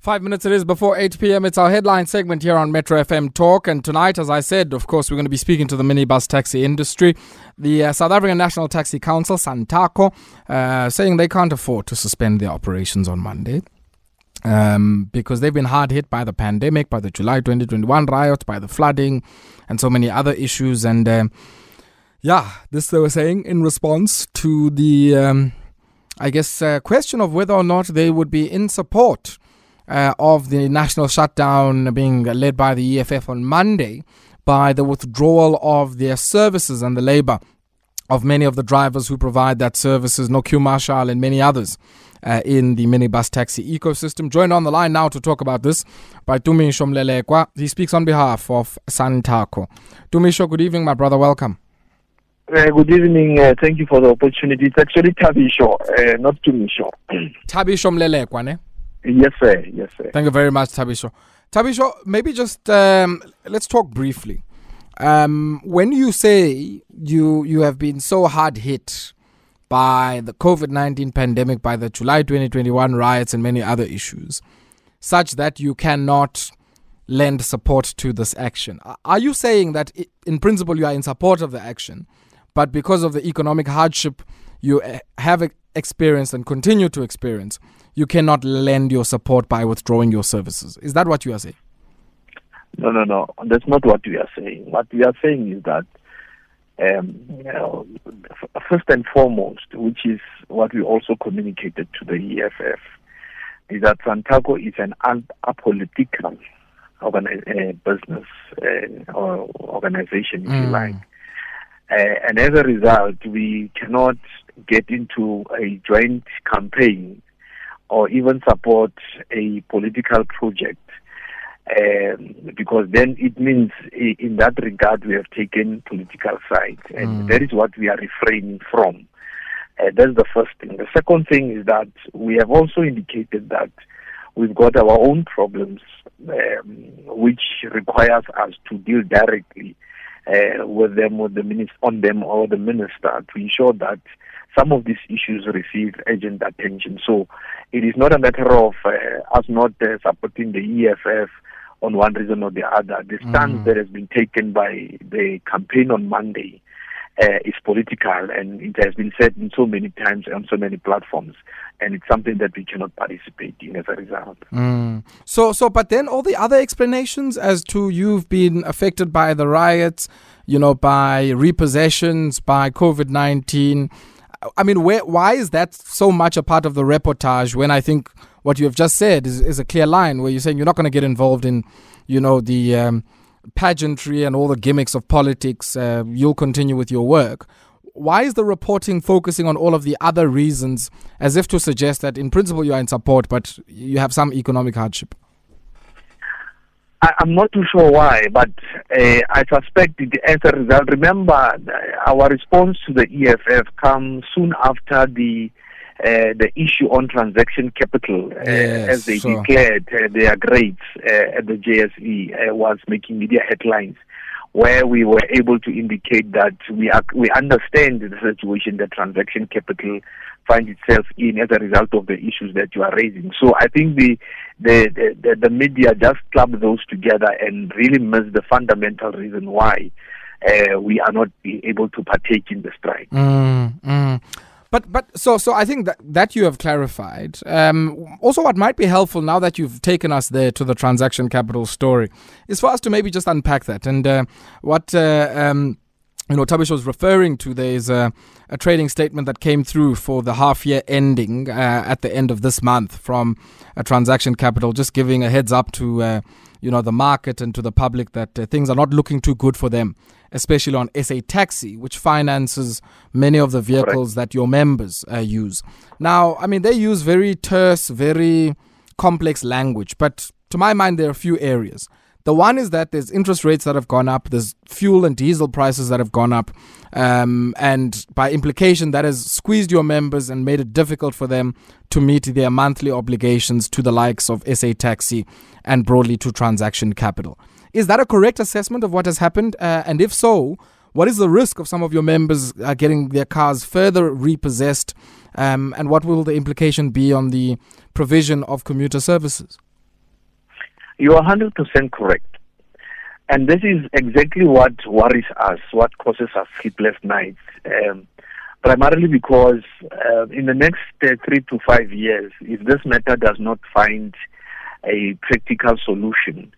Five minutes it is before 8 p.m. It's our headline segment here on Metro FM Talk. And tonight, as I said, of course, we're going to be speaking to the minibus taxi industry. The uh, South African National Taxi Council, SANTACO, uh, saying they can't afford to suspend their operations on Monday. Um, because they've been hard hit by the pandemic, by the July 2021 riots, by the flooding, and so many other issues. And uh, yeah, this they were saying in response to the, um, I guess, uh, question of whether or not they would be in support uh, of the national shutdown being led by the EFF on Monday by the withdrawal of their services and the labor of many of the drivers who provide that services, Noq Marshall and many others. Uh, in the minibus taxi ecosystem. Joined on the line now to talk about this by Tumisho Molelekwa. He speaks on behalf of Santaco. Tumisho, good evening, my brother. Welcome. Uh, good evening. Uh, thank you for the opportunity. It's actually Thabisho, uh, not Tumisho. Thabisho Molelekwa, ne? Yes, sir. Yes, sir. Thank you very much, Thabisho. Thabisho, maybe just um, let's talk briefly. Um, when you say you you have been so hard hit by the COVID nineteen pandemic, by the July twenty twenty one riots, and many other issues, such that you cannot lend support to this action, are you saying that in principle you are in support of the action, but because of the economic hardship you eh, have experienced and continue to experience, you cannot lend your support by withdrawing your services. Is that what you are saying? No, no, no. That's not what we are saying. What we are saying is that, um, you know, first and foremost, which is what we also communicated to the EFF, is that Santaco is an apolitical organi- uh, business uh, or organization, if mm. you like. Uh, and as a result, we cannot get into a joint campaign or even support a political project. Um, because then it means in that regard we have taken political sides and mm. that is what we are refraining from. Uh, that's the first thing. The second thing is that we have also indicated that we've got our own problems um, which requires us to deal directly uh, with them, with the minister, on them or the minister to ensure that some of these issues receive urgent attention. So it is not a matter of uh, us not uh, supporting the EFF on one reason or the other. The stance mm. that has been taken by the campaign on Monday uh, is political and it has been said so many times on so many platforms and it's something that we cannot participate in as a result. Mm. So so but then all the other explanations as to you've been affected by the riots, you know, by repossessions, by COVID-19 I mean, where, why is that so much a part of the reportage when I think what you have just said is, is a clear line where you're saying you're not going to get involved in, you know, the um, pageantry and all the gimmicks of politics. Uh, you'll continue with your work. Why is the reporting focusing on all of the other reasons as if to suggest that in principle you are in support, but you have some economic hardship? I, am not too sure why, but uh, I suspect it as a result. Remember, our response to the EFF comes soon after the uh, the issue on transaction capital, uh, yes, as they sure. declared uh, their grades uh, at the JSE, uh, was making media headlines where we were able to indicate that we are, we understand the situation that transaction capital finds itself in as a result of the issues that you are raising. So I think the the the, the media just clubbed those together and really missed the fundamental reason why uh, we are not able to partake in the strike. Mm, mm. But but so so I think that that you have clarified. Um, also, what might be helpful now that you've taken us there to the transaction capital story is for us to maybe just unpack that and uh, what. Uh, um, you know, Tabish was referring to there's a, a, trading statement that came through for the half year ending uh, at the end of this month from a transaction capital, just giving a heads up to uh, you know the market and to the public that uh, things are not looking too good for them, especially on SA Taxi, which finances many of the vehicles that your members uh, use. Now, I mean, they use very terse, very complex language, but to my mind, there are a few areas. The one is that there's interest rates that have gone up, there's fuel and diesel prices that have gone up, um, and by implication, that has squeezed your members and made it difficult for them to meet their monthly obligations to the likes of SA Taxi and broadly to transaction capital. Is that a correct assessment of what has happened? Uh, and if so, what is the risk of some of your members uh, getting their cars further repossessed? Um, and what will the implication be on the provision of commuter services? You are 100% correct. And this is exactly what worries us, what causes us sleepless nights. Um, primarily because uh, in the next uh, three to five years, if this matter does not find a practical solution,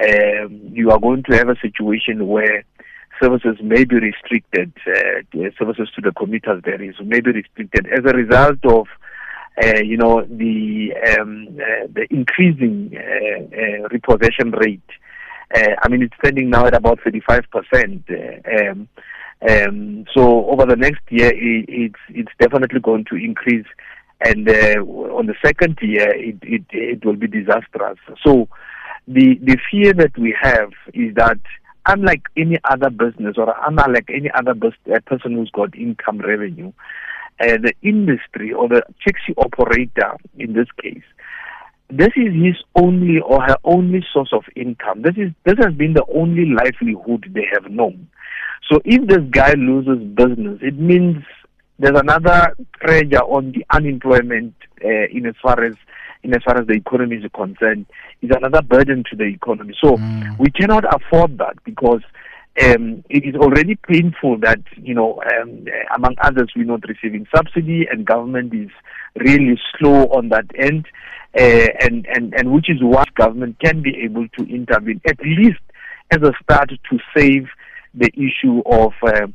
um, you are going to have a situation where services may be restricted, uh, services to the commuters there is may be restricted as a result of uh, you know the um, uh, the increasing uh, uh repossession rate. Uh, I mean, it's standing now at about 35 percent. Uh, um, um, so over the next year, it, it's it's definitely going to increase, and on the second year, it, it it will be disastrous. So the the fear that we have is that unlike any other business or unlike any other person who's got income revenue, uh, the industry or the taxi operator in this case, this is his only or her only source of income. This is this has been the only livelihood they have known. So if this guy loses business, it means there's another pressure on the unemployment uh, in as far as in as far as the economy is concerned is another burden to the economy. So mm. we cannot afford that because um, it is already painful that you know, um, among others, we're not receiving subsidy, and government is really slow on that end, uh, and and and which is why government can be able to intervene at least as a start to save the issue of. Uh,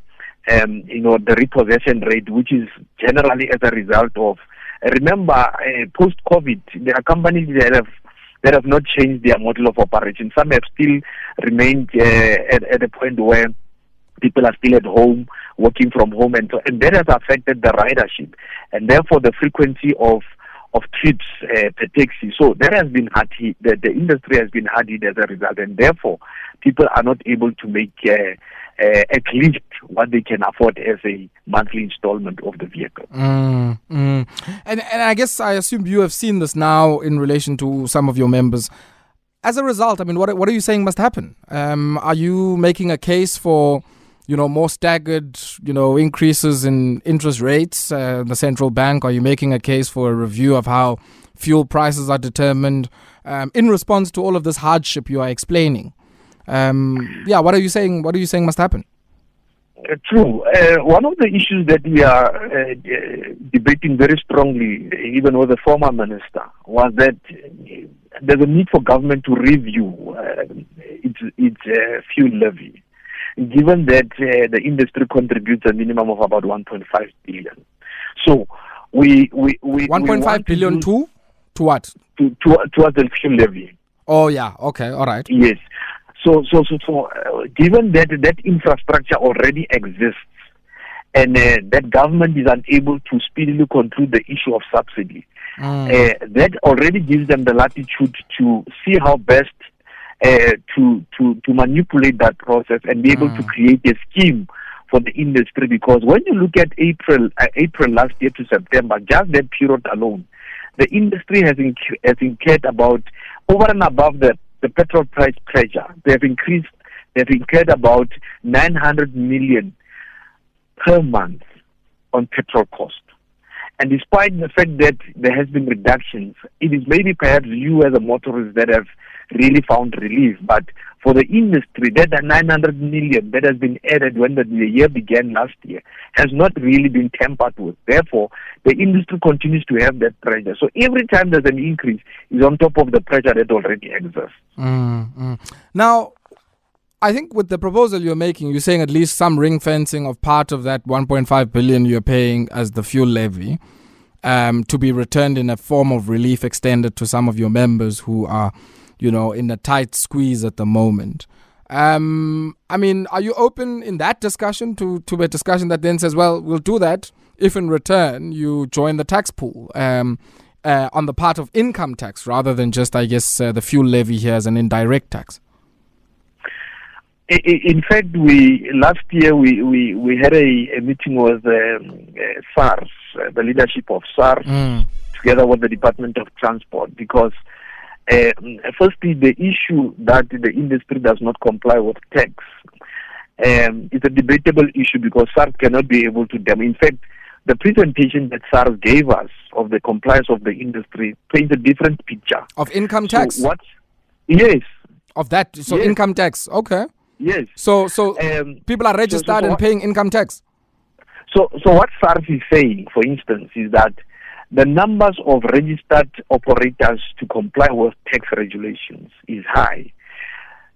um, you know the repossession rate, which is generally as a result of. Remember, uh, post COVID, there are companies that have that have not changed their model of operation. Some have still remained uh, at, at a point where people are still at home, working from home, and, so, and that has affected the ridership, and therefore the frequency of of trips uh, per taxi. So that has been hard hit. The, the industry has been hard hit as a result, and therefore people are not able to make uh, uh, at least what they can afford as a monthly installment of the vehicle. Mm, mm. And and I guess I assume you have seen this now in relation to some of your members. As a result, I mean, what what are you saying must happen? Um, are you making a case for? You know, more staggered, you know, increases in interest rates. Uh, the central bank. Are you making a case for a review of how fuel prices are determined um, in response to all of this hardship you are explaining? Um, yeah, what are you saying? What are you saying must happen? Uh, true. Uh, one of the issues that we are uh, debating very strongly, even with the former minister, was that there's a need for government to review uh, its, its uh, fuel levy, given that uh, the industry contributes a minimum of about 1.5 billion. So we we we 1.5 billion to, to to what? To, to towards the fuel levy. Oh yeah. Okay. All right. Yes. So, so, so, so uh, given that that infrastructure already exists, and uh, that government is unable to speedily conclude the issue of subsidy, mm. uh, that already gives them the latitude to see how best uh, to to to manipulate that process and be able mm. to create a scheme for the industry. Because when you look at April, uh, April last year to September, just that period alone, the industry has inc- has incurred about over and above the the petrol price pressure. They have increased, they've incurred about 900 million per month on petrol cost. And despite the fact that there has been reductions, it is maybe perhaps you as a motorist that have really found relief. But for the industry, that 900 million that has been added when the, year began last year has not really been tempered with. Therefore, the industry continues to have that pressure. So every time there's an increase, is on top of the pressure that already exists. Mm-hmm. Now, I think with the proposal you're making, you're saying at least some ring fencing of part of that 1.5 billion you're paying as the fuel levy um, to be returned in a form of relief extended to some of your members who are you know, in a tight squeeze at the moment. Um, I mean, are you open in that discussion to, to a discussion that then says, well, we'll do that if in return you join the tax pool um, uh, on the part of income tax rather than just, I guess, uh, the fuel levy here as an indirect tax? In fact, we last year we, we, we had a, a meeting with um, uh, SARS, uh, the leadership of SARS, mm. together with the Department of Transport, because uh, firstly, the issue that the industry does not comply with tax um, is a debatable issue because SARS cannot be able to them. In fact, the presentation that SARS gave us of the compliance of the industry paints a different picture. Of income tax? So what, Yes. Of that, so Yes. income tax. Okay. Yes. So so Um, people are registered so and what- paying income tax. So, so what SARS is saying, for instance, is that the numbers of registered operators to comply with tax regulations is high.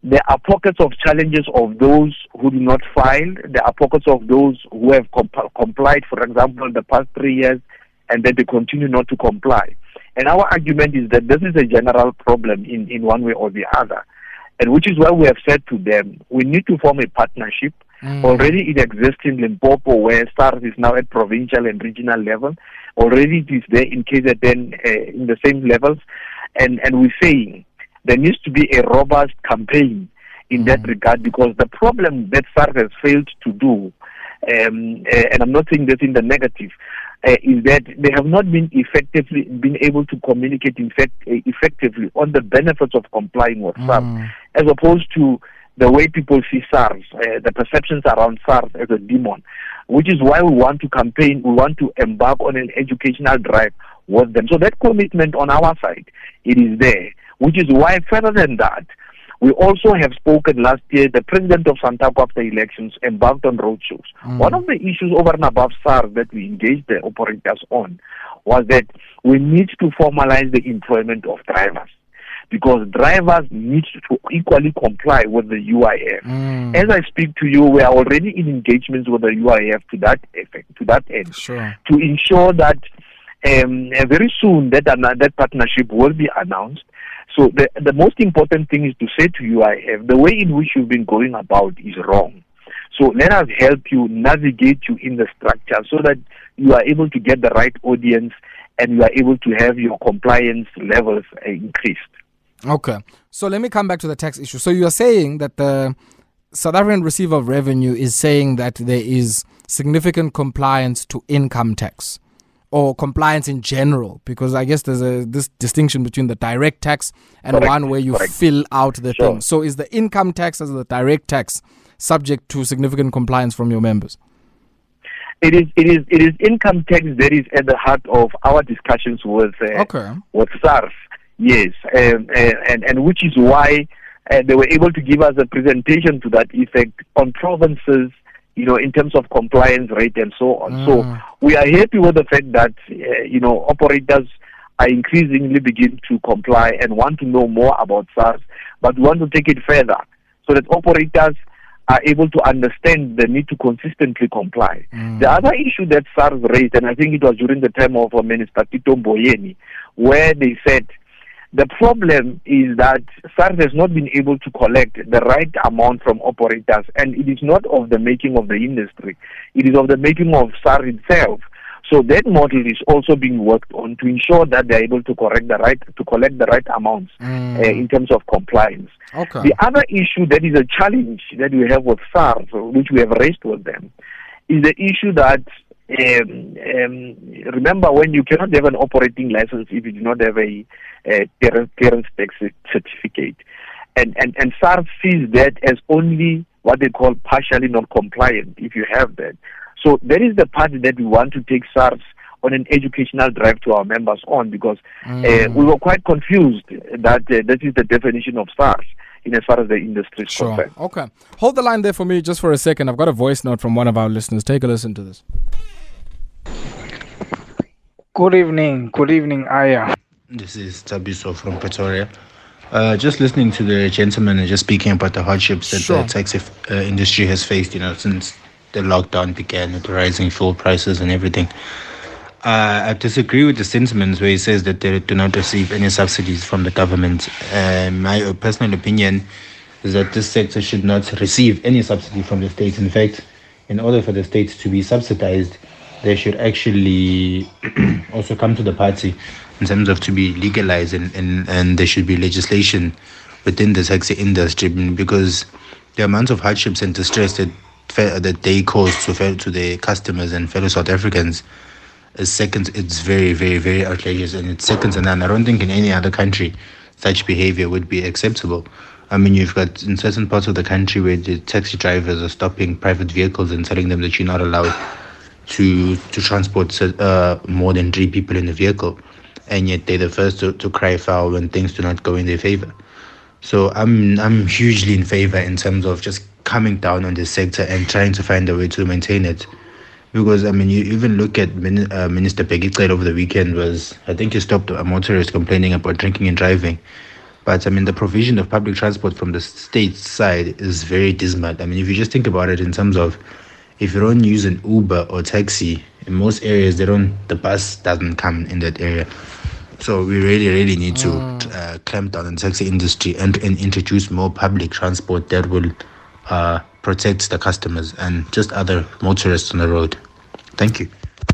There are pockets of challenges of those who do not file. There are pockets of those who have comp- complied, for example, in the past three years, and then they continue not to comply. And our argument is that this is a general problem in, in one way or the other. And which is why we have said to them, we need to form a partnership. Already it exists in Limpopo where SARS is now at provincial and regional level. Already it is there in KZN uh, in the same levels. And, and we're saying there needs to be a robust campaign in that regard because the problem that SARS has failed to do, um, uh, and I'm not saying this in the negative, uh, is that they have not been effectively been able to communicate in fact, uh, effectively on the benefits of complying with SARS, as opposed to the way people see SARS, uh, the perceptions around SARS as a demon, which is why we want to campaign, we want to embark on an educational drive with them. So that commitment on our side, it is there, which is why further than that, we also have spoken last year, the president of Santaco after elections embarked on roadshows. One of the issues over and above SARS that we engaged the operators on was that we need to formalize the employment of drivers because drivers need to equally comply with the UIF. As I speak to you, we are already in engagements with the UIF to that effect, to that end, Sure. to ensure that um, uh, very soon that ana- that partnership will be announced. So the the most important thing is to say to UIF the way in which you've been going about is wrong. So let us help you navigate you in the structure so that you are able to get the right audience and you are able to have your compliance levels uh, increased. Okay. So let me come back to the tax issue. So you're saying that the South African Receiver of Revenue is saying that there is significant compliance to income tax or compliance in general because I guess there's a this distinction between the direct tax and Correct, one where you correct. fill out the Sure. thing. So is the income tax as the direct tax subject to significant compliance from your members? It is it is it is income tax that is at the heart of our discussions with uh, Okay. with SARS. Yes, um, and and which is why uh, they were able to give us a presentation to that effect on provinces, you know, in terms of compliance rate and so on. So we are happy with the fact that uh, you know operators are increasingly begin to comply and want to know more about SARS, but we want to take it further so that operators are able to understand the need to consistently comply. The other issue that SARS raised, and I think it was during the time of uh, Minister Tito Mboweni, where they said the problem is that SARS has not been able to collect the right amount from operators, and it is not of the making of the industry. It is of the making of SARS itself. So that model is also being worked on to ensure that they're able to correct the right to collect the right amounts uh, in terms of compliance. Okay. The other issue that is a challenge that we have with SARS, which we have raised with them, is the issue that um, um, remember when you cannot have an operating license if you do not have a, a clearance, clearance tax certificate, and, and and SARS sees that as only what they call partially non compliant if you have that. So that is the part that we want to take SARS on an educational drive to our members on because uh, we were quite confused that uh, that is the definition of SARS in as far as the industry is Sure. concerned. Okay. Hold the line there for me just for a second. I've got a voice note from one of our listeners. Take a listen to this. Good evening. Good evening, Aya. This is Tabiso from Pretoria. Uh, just listening to the gentleman and just speaking about the hardships that Sure. the taxi uh, industry has faced, you know, since the lockdown began with the rising fuel prices and everything. Uh, I disagree with the sentiments where he says that they do not receive any subsidies from the government. Uh, my personal opinion is that this sector should not receive any subsidy from the state. In fact, in order for the state to be subsidized, they should actually also come to the party in terms of to be legalized and, and, and there should be legislation within the taxi industry because the amount of hardships and distress that that they cause to to their customers and fellow South Africans is second it's very very very outrageous and it's second to none. I don't think in any other country such behavior would be acceptable. I mean, you've got in certain parts of the country where the taxi drivers are stopping private vehicles and telling them that you're not allowed to to transport uh, more than three people in the vehicle, and yet they're the first to, to cry foul when things do not go in their favor. So I'm I'm hugely in favor in terms of just coming down on this sector and trying to find a way to maintain it. Because I mean, you even look at Min- uh, Minister Peggy over the weekend was I think he stopped a motorist complaining about drinking and driving. But I mean, the provision of public transport from the state side is very dismal. I mean, if you just think about it in terms of if you don't use an Uber or taxi, in most areas they don't. The bus doesn't come in that area. So we really, really need to mm. uh, clamp down on the taxi industry and, and introduce more public transport that will uh, protect the customers and just other motorists on the road. Thank you.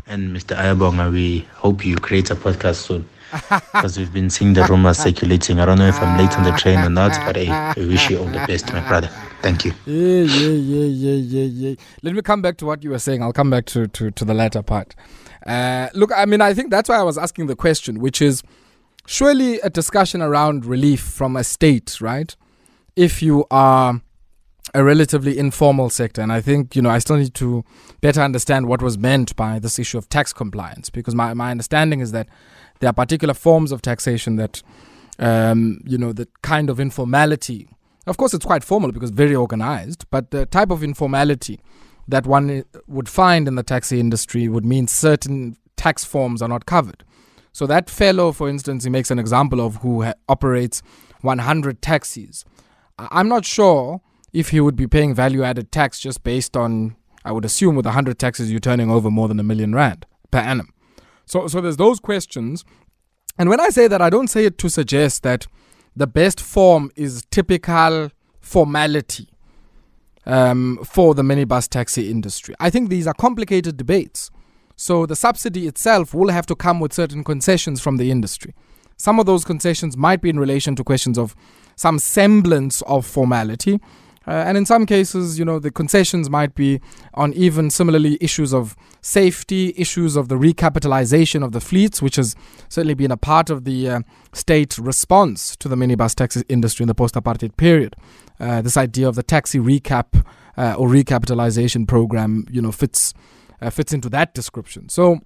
And Mr. Ayabonga, we hope you create a podcast soon because we've been seeing the rumors circulating. I don't know if I'm late on the train or not, but hey, I wish you all the best, my brother. Thank you. Yeah, yeah, yeah, yeah, yeah, yeah. Let me come back to what you were saying. I'll come back to, to, to the latter part. Uh, look, I mean, I think that's why I was asking the question, which is surely a discussion around relief from a state, right? If you are a relatively informal sector. And I think, you know, I still need to better understand what was meant by this issue of tax compliance, because my, my understanding is that there are particular forms of taxation that, um, you know, the kind of informality. Of course, it's quite formal because very organized, but the type of informality that one would find in the taxi industry would mean certain tax forms are not covered. So that fellow, for instance, he makes an example of who ha- operates 100 taxis. I'm not sure if he would be paying value added tax just based on, I would assume, with 100 taxis, you're turning over more than a million rand per annum. So, so there's those questions. And when I say that, I don't say it to suggest that the best form is typical formality um, for the minibus taxi industry. I think these are complicated debates. So the subsidy itself will have to come with certain concessions from the industry. Some of those concessions might be in relation to questions of some semblance of formality. Uh, and in some cases, you know, the concessions might be on even similarly issues of safety, issues of the recapitalization of the fleets, which has certainly been a part of the uh, state response to the minibus taxi industry in the post apartheid period. Uh, this idea of the taxi recap uh, or recapitalization program, you know, fits uh, fits into that description. So,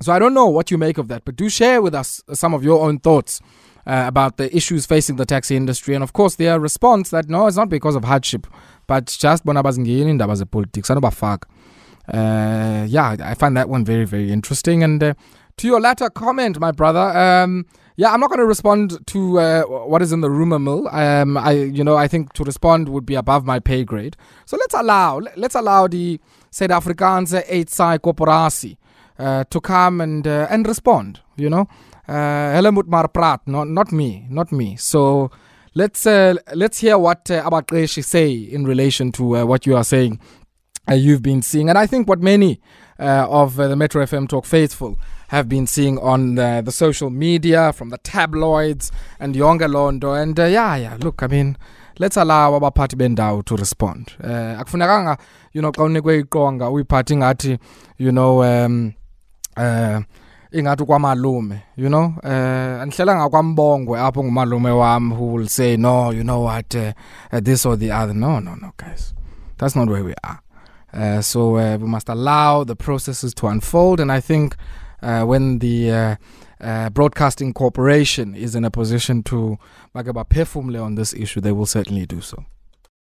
so I don't know what you make of that, but do share with us some of your own thoughts uh, about the issues facing the taxi industry. And of course, their response that no, it's not because of hardship, but just bona bazingeni indaba zepolitics anobafaka. Uh, yeah, I find that one very, very interesting. And uh, to your latter comment, my brother, um, yeah, I'm not going to respond to uh, what is in the rumor mill. Um, I, you know, I think to respond would be above my pay grade. So let's allow, let's allow the South Afrikaanse Aidside Corporatie uh, to come and uh, and respond. You know, uh, Helmut Mar Praat, not not me, not me. So let's uh, let's hear what uh, Abaqeshi say in relation to uh, what you are saying. Uh, you've been seeing, and I think what many uh, of uh, the Metro FM Talk faithful have been seeing on the, the social media, from the tabloids and Yonga Londo, and yeah, yeah. Look, I mean, let's allow abaphathi bendawo to respond. Uh, you know, unikwe iqonga ngathi, you know, um, uh, ingathi kwamalume you know? Uh andihlelanga kwambongwe apho ngumalume wam who will say no you know what? Uh, uh, this or the other. No no no guys. That's not where we are. Uh, so uh, we must allow the processes to unfold and i think uh, when the uh, uh, broadcasting corporation is in a position to make a on this issue they will certainly do so